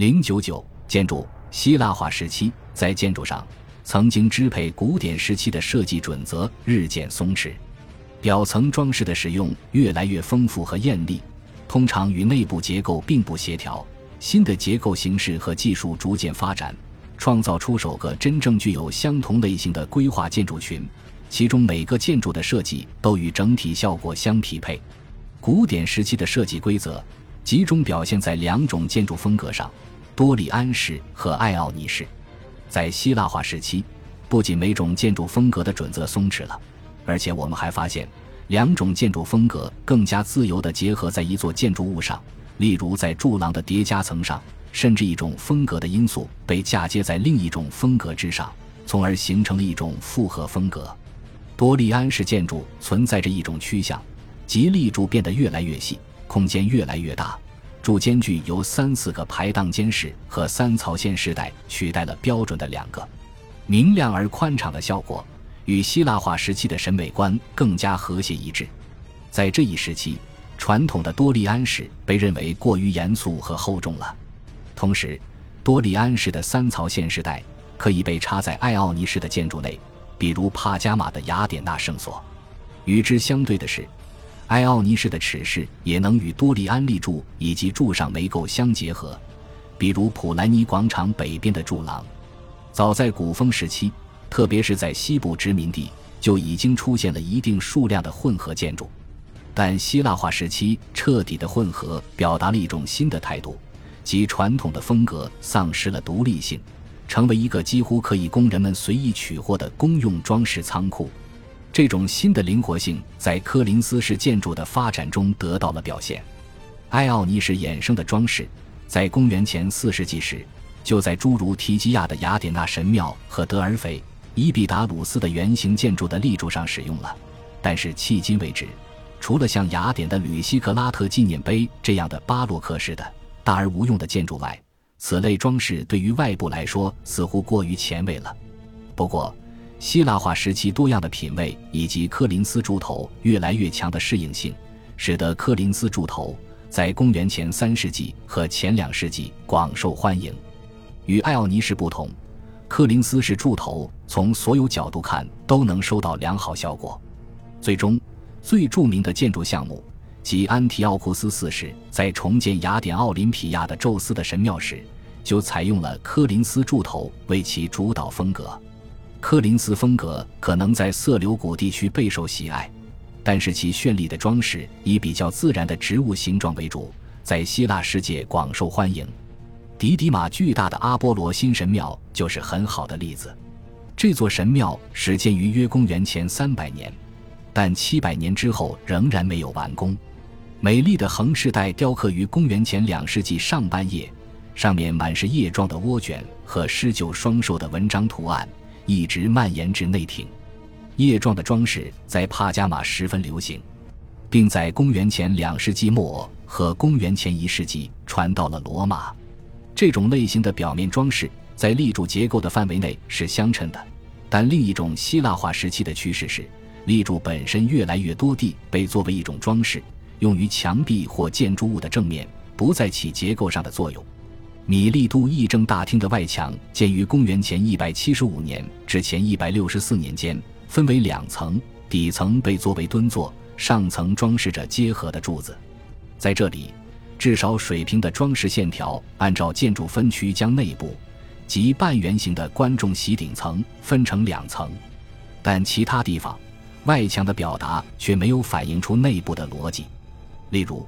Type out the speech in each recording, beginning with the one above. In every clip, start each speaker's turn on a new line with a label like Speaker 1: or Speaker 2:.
Speaker 1: 零九九建筑希腊化时期，在建筑上曾经支配古典时期的设计准则日渐松弛，表层装饰的使用越来越丰富和艳丽，通常与内部结构并不协调。新的结构形式和技术逐渐发展，创造出首个真正具有相同类型的规划建筑群，其中每个建筑的设计都与整体效果相匹配。古典时期的设计规则集中表现在两种建筑风格上：多利安式和艾奥尼式。在希腊化时期，不仅每种建筑风格的准则松弛了，而且我们还发现两种建筑风格更加自由地结合在一座建筑物上。例如，在柱廊的叠加层上，甚至一种风格的因素被嫁接在另一种风格之上，从而形成了一种复合风格。多利安式建筑存在着一种趋向，即立柱变得越来越细，空间越来越大，柱间距由三四个排档间室和三槽线式带取代了标准的两个，明亮而宽敞的效果与希腊化时期的审美观更加和谐一致。在这一时期。传统的多利安式被认为过于严肃和厚重了，同时，多利安式的三槽线式带可以被插在艾奥尼式的建筑内，比如帕加马的雅典娜圣所。与之相对的是，埃奥尼式的齿式也能与多利安立柱以及柱上结构相结合，比如普莱尼广场北边的柱廊。早在古风时期，特别是在西部殖民地，就已经出现了一定数量的混合建筑。但希腊化时期彻底的混合，表达了一种新的态度，即传统的风格丧失了独立性，成为一个几乎可以供人们随意取货的公用装饰仓库。这种新的灵活性在科林斯式建筑的发展中得到了表现。埃奥尼式衍生的装饰，在公元前四世纪时，就在诸如提基亚的雅典娜神庙和德尔斐、伊比达鲁斯的圆形建筑的立柱上使用了，但是迄今为止。除了像雅典的吕西克拉特纪念碑这样的巴洛克式的大而无用的建筑外，此类装饰对于外部来说似乎过于前卫了。不过，希腊化时期多样的品味以及科林斯柱头越来越强的适应性，使得科林斯柱头在公元前三世纪和前两世纪广受欢迎。与艾奥尼式不同，科林斯式柱头从所有角度看都能收到良好效果，最终。最著名的建筑项目，即安提奥库斯四世在重建雅典奥林匹亚的宙斯的神庙时，就采用了科林斯柱头为其主导风格。科林斯风格可能在色流谷地区备受喜爱，但是其绚丽的装饰以比较自然的植物形状为主，在希腊世界广受欢迎。迪迪马巨大的阿波罗新神庙就是很好的例子。这座神庙始建于约公元前三百年。但七百年之后仍然没有完工。美丽的横饰带雕刻于公元前两世纪上半叶，上面满是叶状的涡卷和狮鹫双兽的文章图案，一直蔓延至内廷。叶状的装饰在帕加马十分流行，并在公元前两世纪末和公元前一世纪传到了罗马。这种类型的表面装饰在立柱结构的范围内是相称的，但另一种希腊化时期的趋势是。立柱本身越来越多地被作为一种装饰，用于墙壁或建筑物的正面，不再起结构上的作用。米利都议政大厅的外墙建于公元前175年至前164年间，分为两层，底层被作为蹲座，上层装饰着结合的柱子。在这里，至少水平的装饰线条按照建筑分区将内部及半圆形的观众席顶层分成两层，但其他地方。外墙的表达却没有反映出内部的逻辑，例如，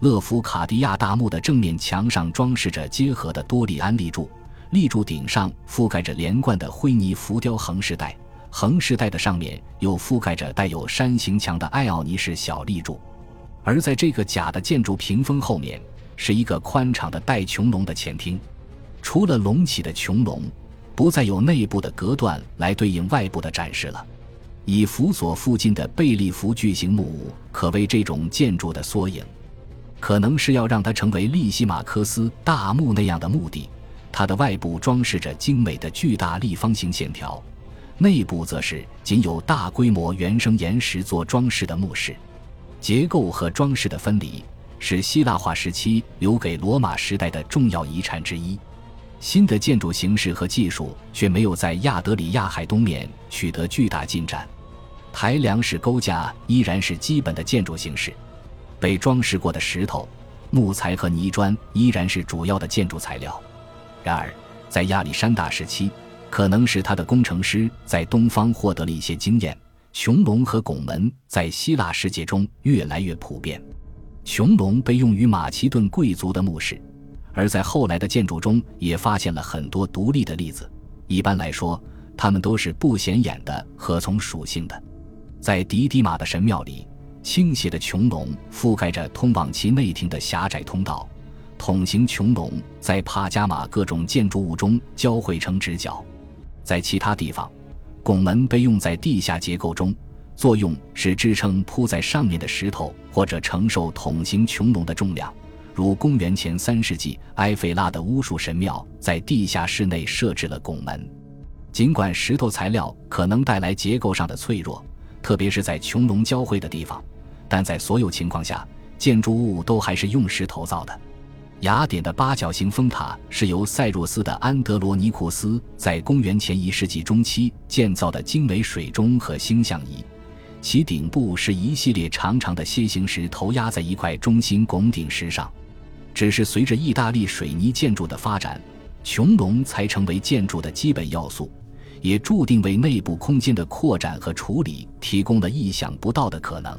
Speaker 1: 勒夫卡迪亚大墓的正面墙上装饰着结合的多利安立柱，立柱顶上覆盖着连贯的灰泥浮雕横饰带，横饰带的上面又覆盖着带有山形墙的艾奥尼式小立柱，而在这个假的建筑屏风后面，是一个宽敞的带穹隆的前厅，除了隆起的穹隆，不再有内部的隔断来对应外部的展示了。以辅佐附近的贝利福巨型木屋，可谓这种建筑的缩影。可能是要让它成为利西马科斯大墓那样的墓地。它的外部装饰着精美的巨大立方形线条，内部则是仅有大规模原生岩石做装饰的墓室。结构和装饰的分离，是希腊化时期留给罗马时代的重要遗产之一。新的建筑形式和技术却没有在亚得里亚海东面取得巨大进展。抬梁式构架依然是基本的建筑形式，被装饰过的石头、木材和泥砖依然是主要的建筑材料。然而，在亚历山大时期，可能是他的工程师在东方获得了一些经验。穹隆和拱门在希腊世界中越来越普遍。穹隆被用于马其顿贵族的墓室，而在后来的建筑中也发现了很多独立的例子。一般来说，它们都是不显眼的和从属性的。在迪迪马的神庙里，倾斜的穹隆覆盖着通往其内庭的狭窄通道。筒形穹隆在帕加马各种建筑物中交汇成直角。在其他地方。拱门被用在地下结构中，作用是支撑铺在上面的石头，或者承受筒形穹隆的重量。如公元前三世纪埃菲拉的巫术神庙在地下室内设置了拱门。尽管石头材料可能带来结构上的脆弱，特别是在穹隆交汇的地方，但在所有情况下，建筑物都还是用石头造的。雅典的八角形风塔是由塞入斯的安德罗尼库斯在公元前一世纪中期建造的精美水钟和星象仪，其顶部是一系列长长的楔形石头压在一块中心拱顶石上。只是随着意大利水泥建筑的发展，穹隆才成为建筑的基本要素，也注定为内部空间的扩展和处理提供了意想不到的可能。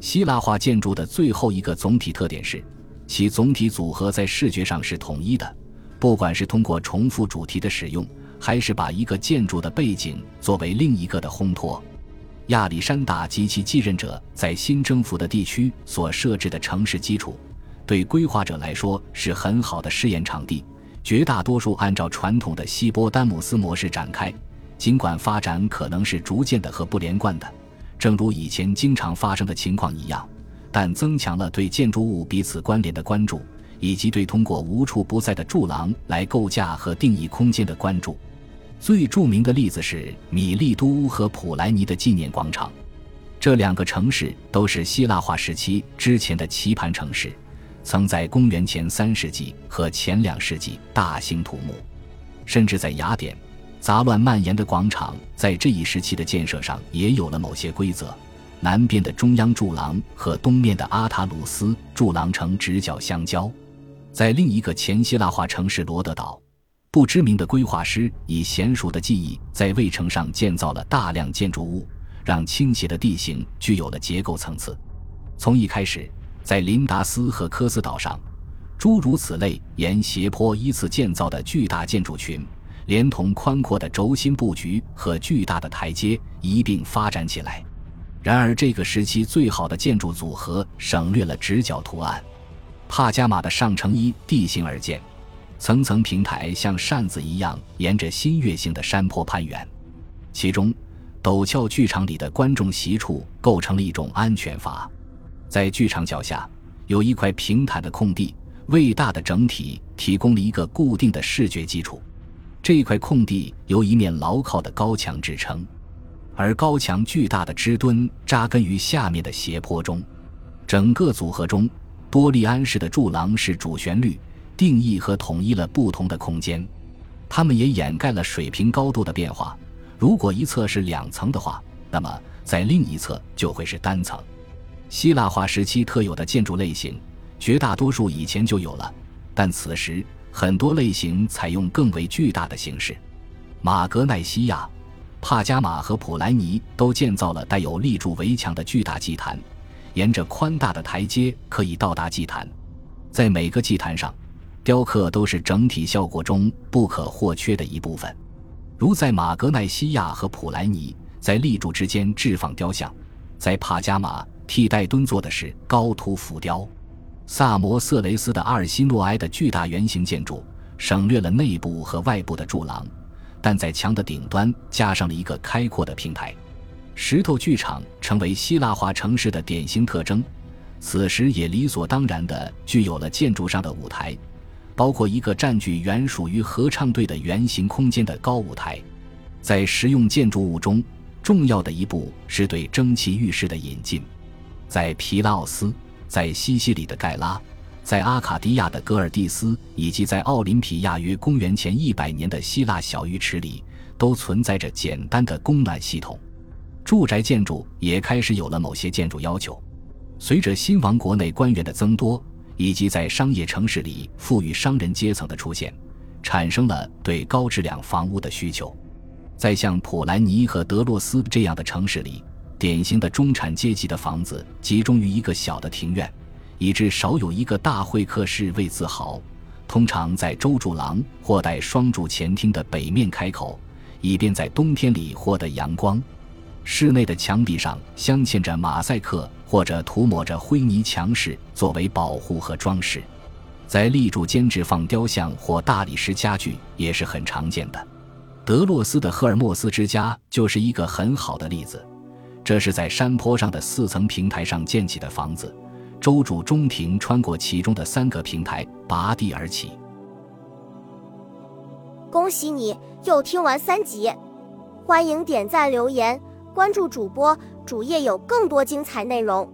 Speaker 1: 希腊化建筑的最后一个总体特点是。其总体组合在视觉上是统一的，不管是通过重复主题的使用，还是把一个建筑的背景作为另一个的烘托。亚历山大及其继任者在新征服的地区所设置的城市基础，对规划者来说是很好的试验场地。绝大多数按照传统的希波丹姆斯模式展开，尽管发展可能是逐渐的和不连贯的，正如以前经常发生的情况一样。但增强了对建筑物彼此关联的关注，以及对通过无处不在的柱廊来构架和定义空间的关注。最著名的例子是米利都和普莱尼的纪念广场，这两个城市都是希腊化时期之前的棋盘城市，曾在公元前三世纪和前两世纪大兴土木。甚至在雅典，杂乱蔓延的广场在这一时期的建设上也有了某些规则。南边的中央柱廊和东面的阿塔鲁斯柱廊呈直角相交，在另一个前希腊化城市罗德岛，不知名的规划师以娴熟的技艺在卫城上建造了大量建筑物，让倾斜的地形具有了结构层次。从一开始，在林达斯和科斯岛上，诸如此类沿斜坡依次建造的巨大建筑群，连同宽阔的轴心布局和巨大的台阶一并发展起来。然而，这个时期最好的建筑组合省略了直角图案。帕加马的上城依地形而建，层层平台像扇子一样沿着新月形的山坡攀援。其中，陡峭剧场里的观众席处构成了一种安全阀。在剧场脚下有一块平坦的空地，为大的整体提供了一个固定的视觉基础。这块空地由一面牢靠的高墙支撑。而高墙巨大的支墩扎根于下面的斜坡中，整个组合中，多利安式的柱廊是主旋律，定义和统一了不同的空间。它们也掩盖了水平高度的变化。如果一侧是两层的话，那么在另一侧就会是单层。希腊化时期特有的建筑类型，绝大多数以前就有了，但此时很多类型采用更为巨大的形式。马格奈西亚。帕加马和普莱尼都建造了带有立柱围墙的巨大祭坛，沿着宽大的台阶可以到达祭坛。在每个祭坛上，雕刻都是整体效果中不可或缺的一部分。如在马格奈西亚和普莱尼，在立柱之间置放雕像；在帕加马，替代蹲坐的是高凸浮雕。萨摩色雷斯的阿尔西诺埃的巨大圆形建筑，省略了内部和外部的柱廊。但在墙的顶端加上了一个开阔的平台，石头剧场成为希腊化城市的典型特征。此时也理所当然地具有了建筑上的舞台，包括一个占据原属于合唱队的圆形空间的高舞台。在实用建筑物中，重要的一步是对蒸汽浴室的引进。在皮拉奥斯，在西西里的盖拉，在阿卡迪亚的戈尔蒂斯，以及在奥林匹亚约公元前一百年的希腊小浴池里，都存在着简单的供暖系统。住宅建筑也开始有了某些建筑要求。随着新王国内官员的增多，以及在商业城市里富裕商人阶层的出现，产生了对高质量房屋的需求。在像普兰尼和德洛斯这样的城市里，典型的中产阶级的房子集中于一个小的庭院，以致少有一个大会客室为自豪。通常在周柱廊或带双柱前厅的北面开口，以便在冬天里获得阳光。室内的墙壁上镶嵌着马赛克或者涂抹着灰泥墙饰作为保护和装饰。在立柱间置放雕像或大理石家具也是很常见的。德洛斯的赫尔墨斯之家就是一个很好的例子。这是在山坡上的四层平台上建起的房子，周主中庭穿过其中的三个平台，拔地而起。
Speaker 2: 恭喜你又听完三集，欢迎点赞、留言、关注主播，主页有更多精彩内容。